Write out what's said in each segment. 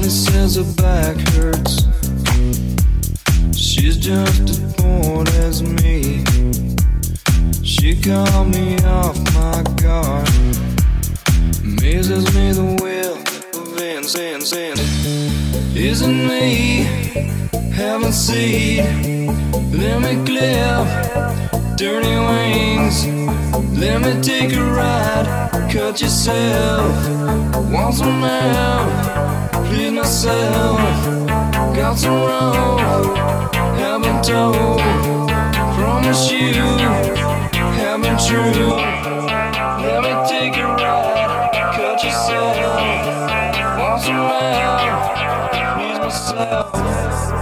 Only says her back hurts. She's just as bored as me. She caught me off my guard. Amazes me the will of innocence. Isn't me? Haven't seen. Let me clip dirty wings. Let me take a ride. Cut yourself. Want some help? Please myself. Got some rope. Haven't told. Promise you. Haven't true. Let me take a ride. Cut yourself. Some help? Please myself.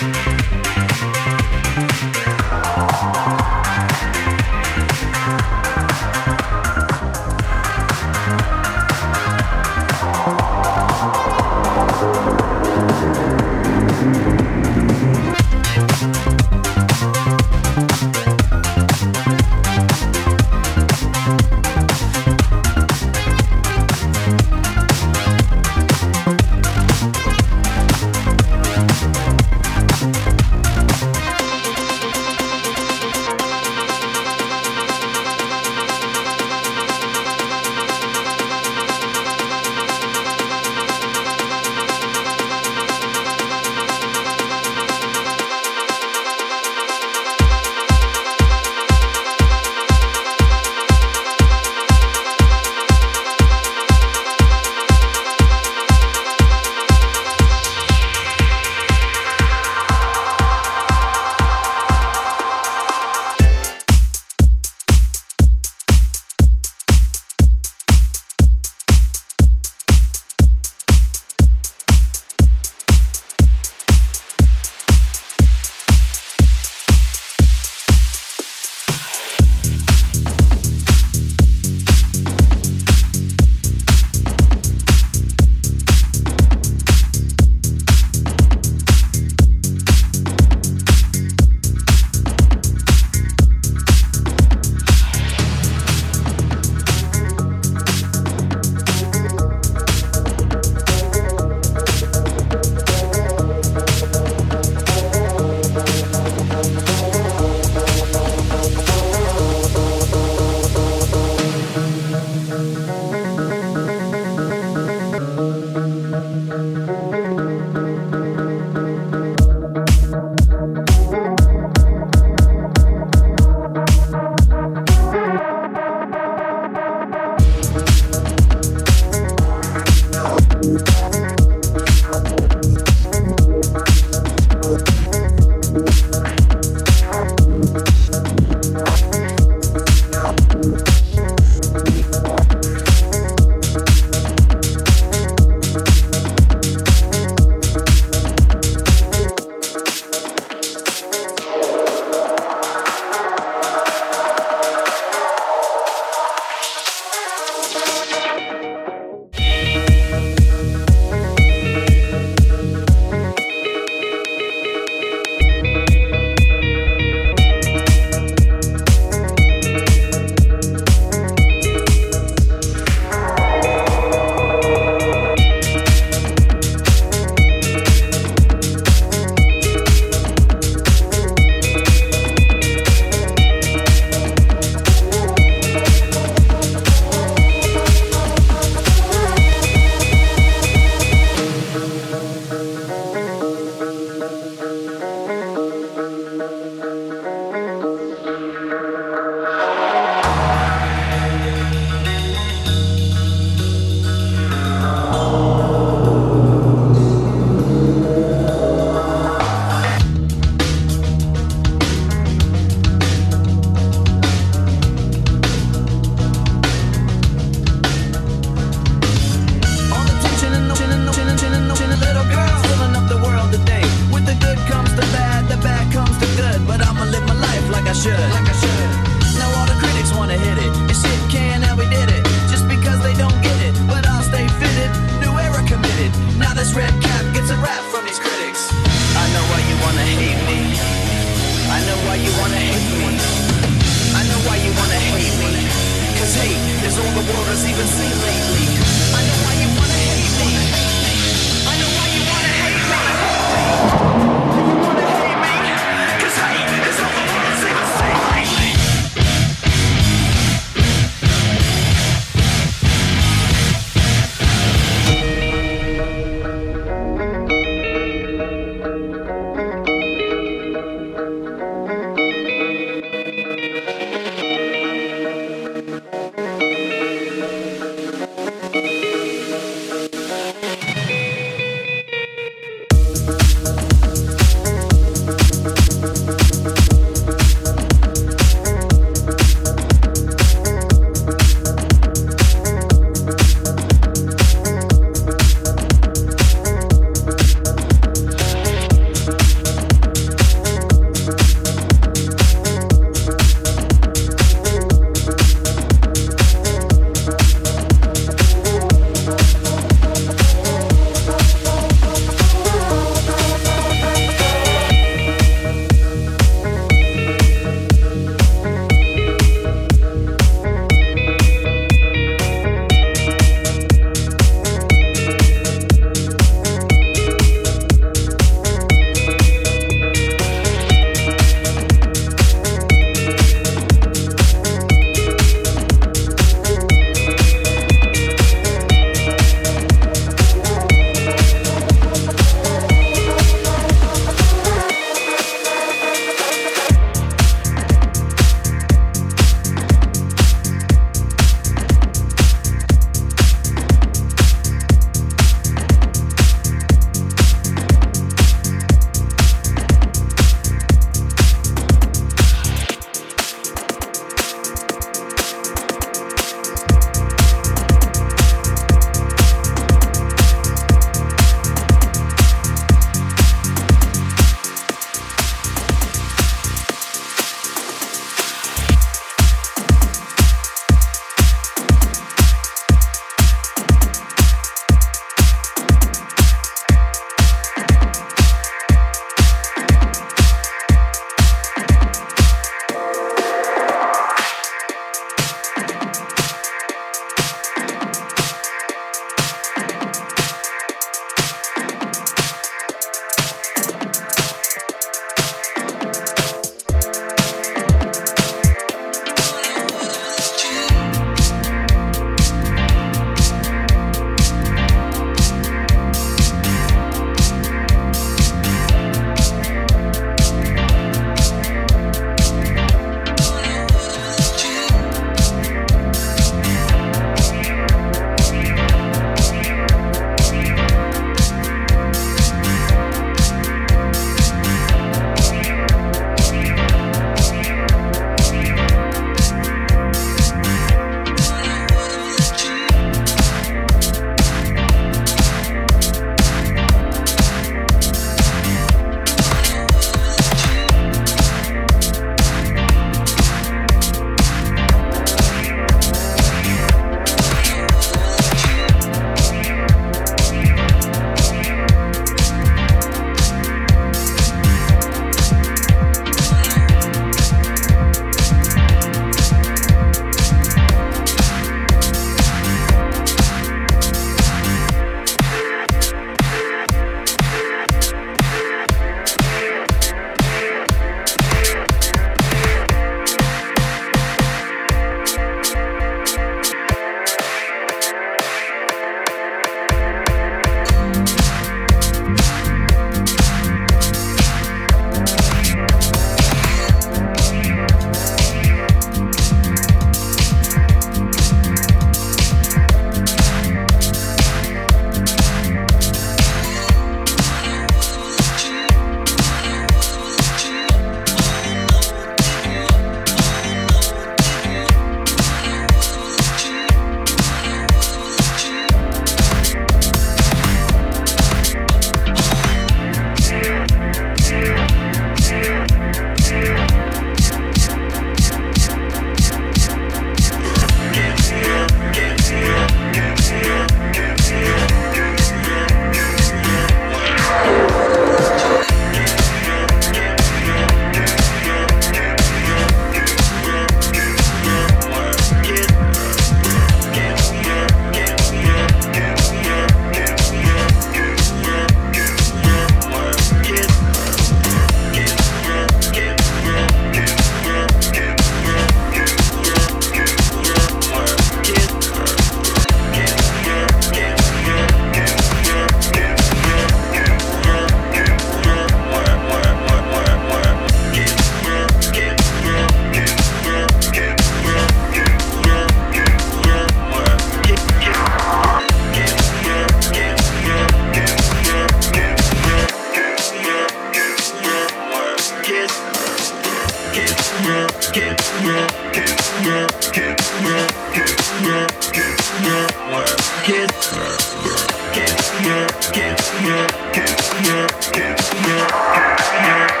Mexican.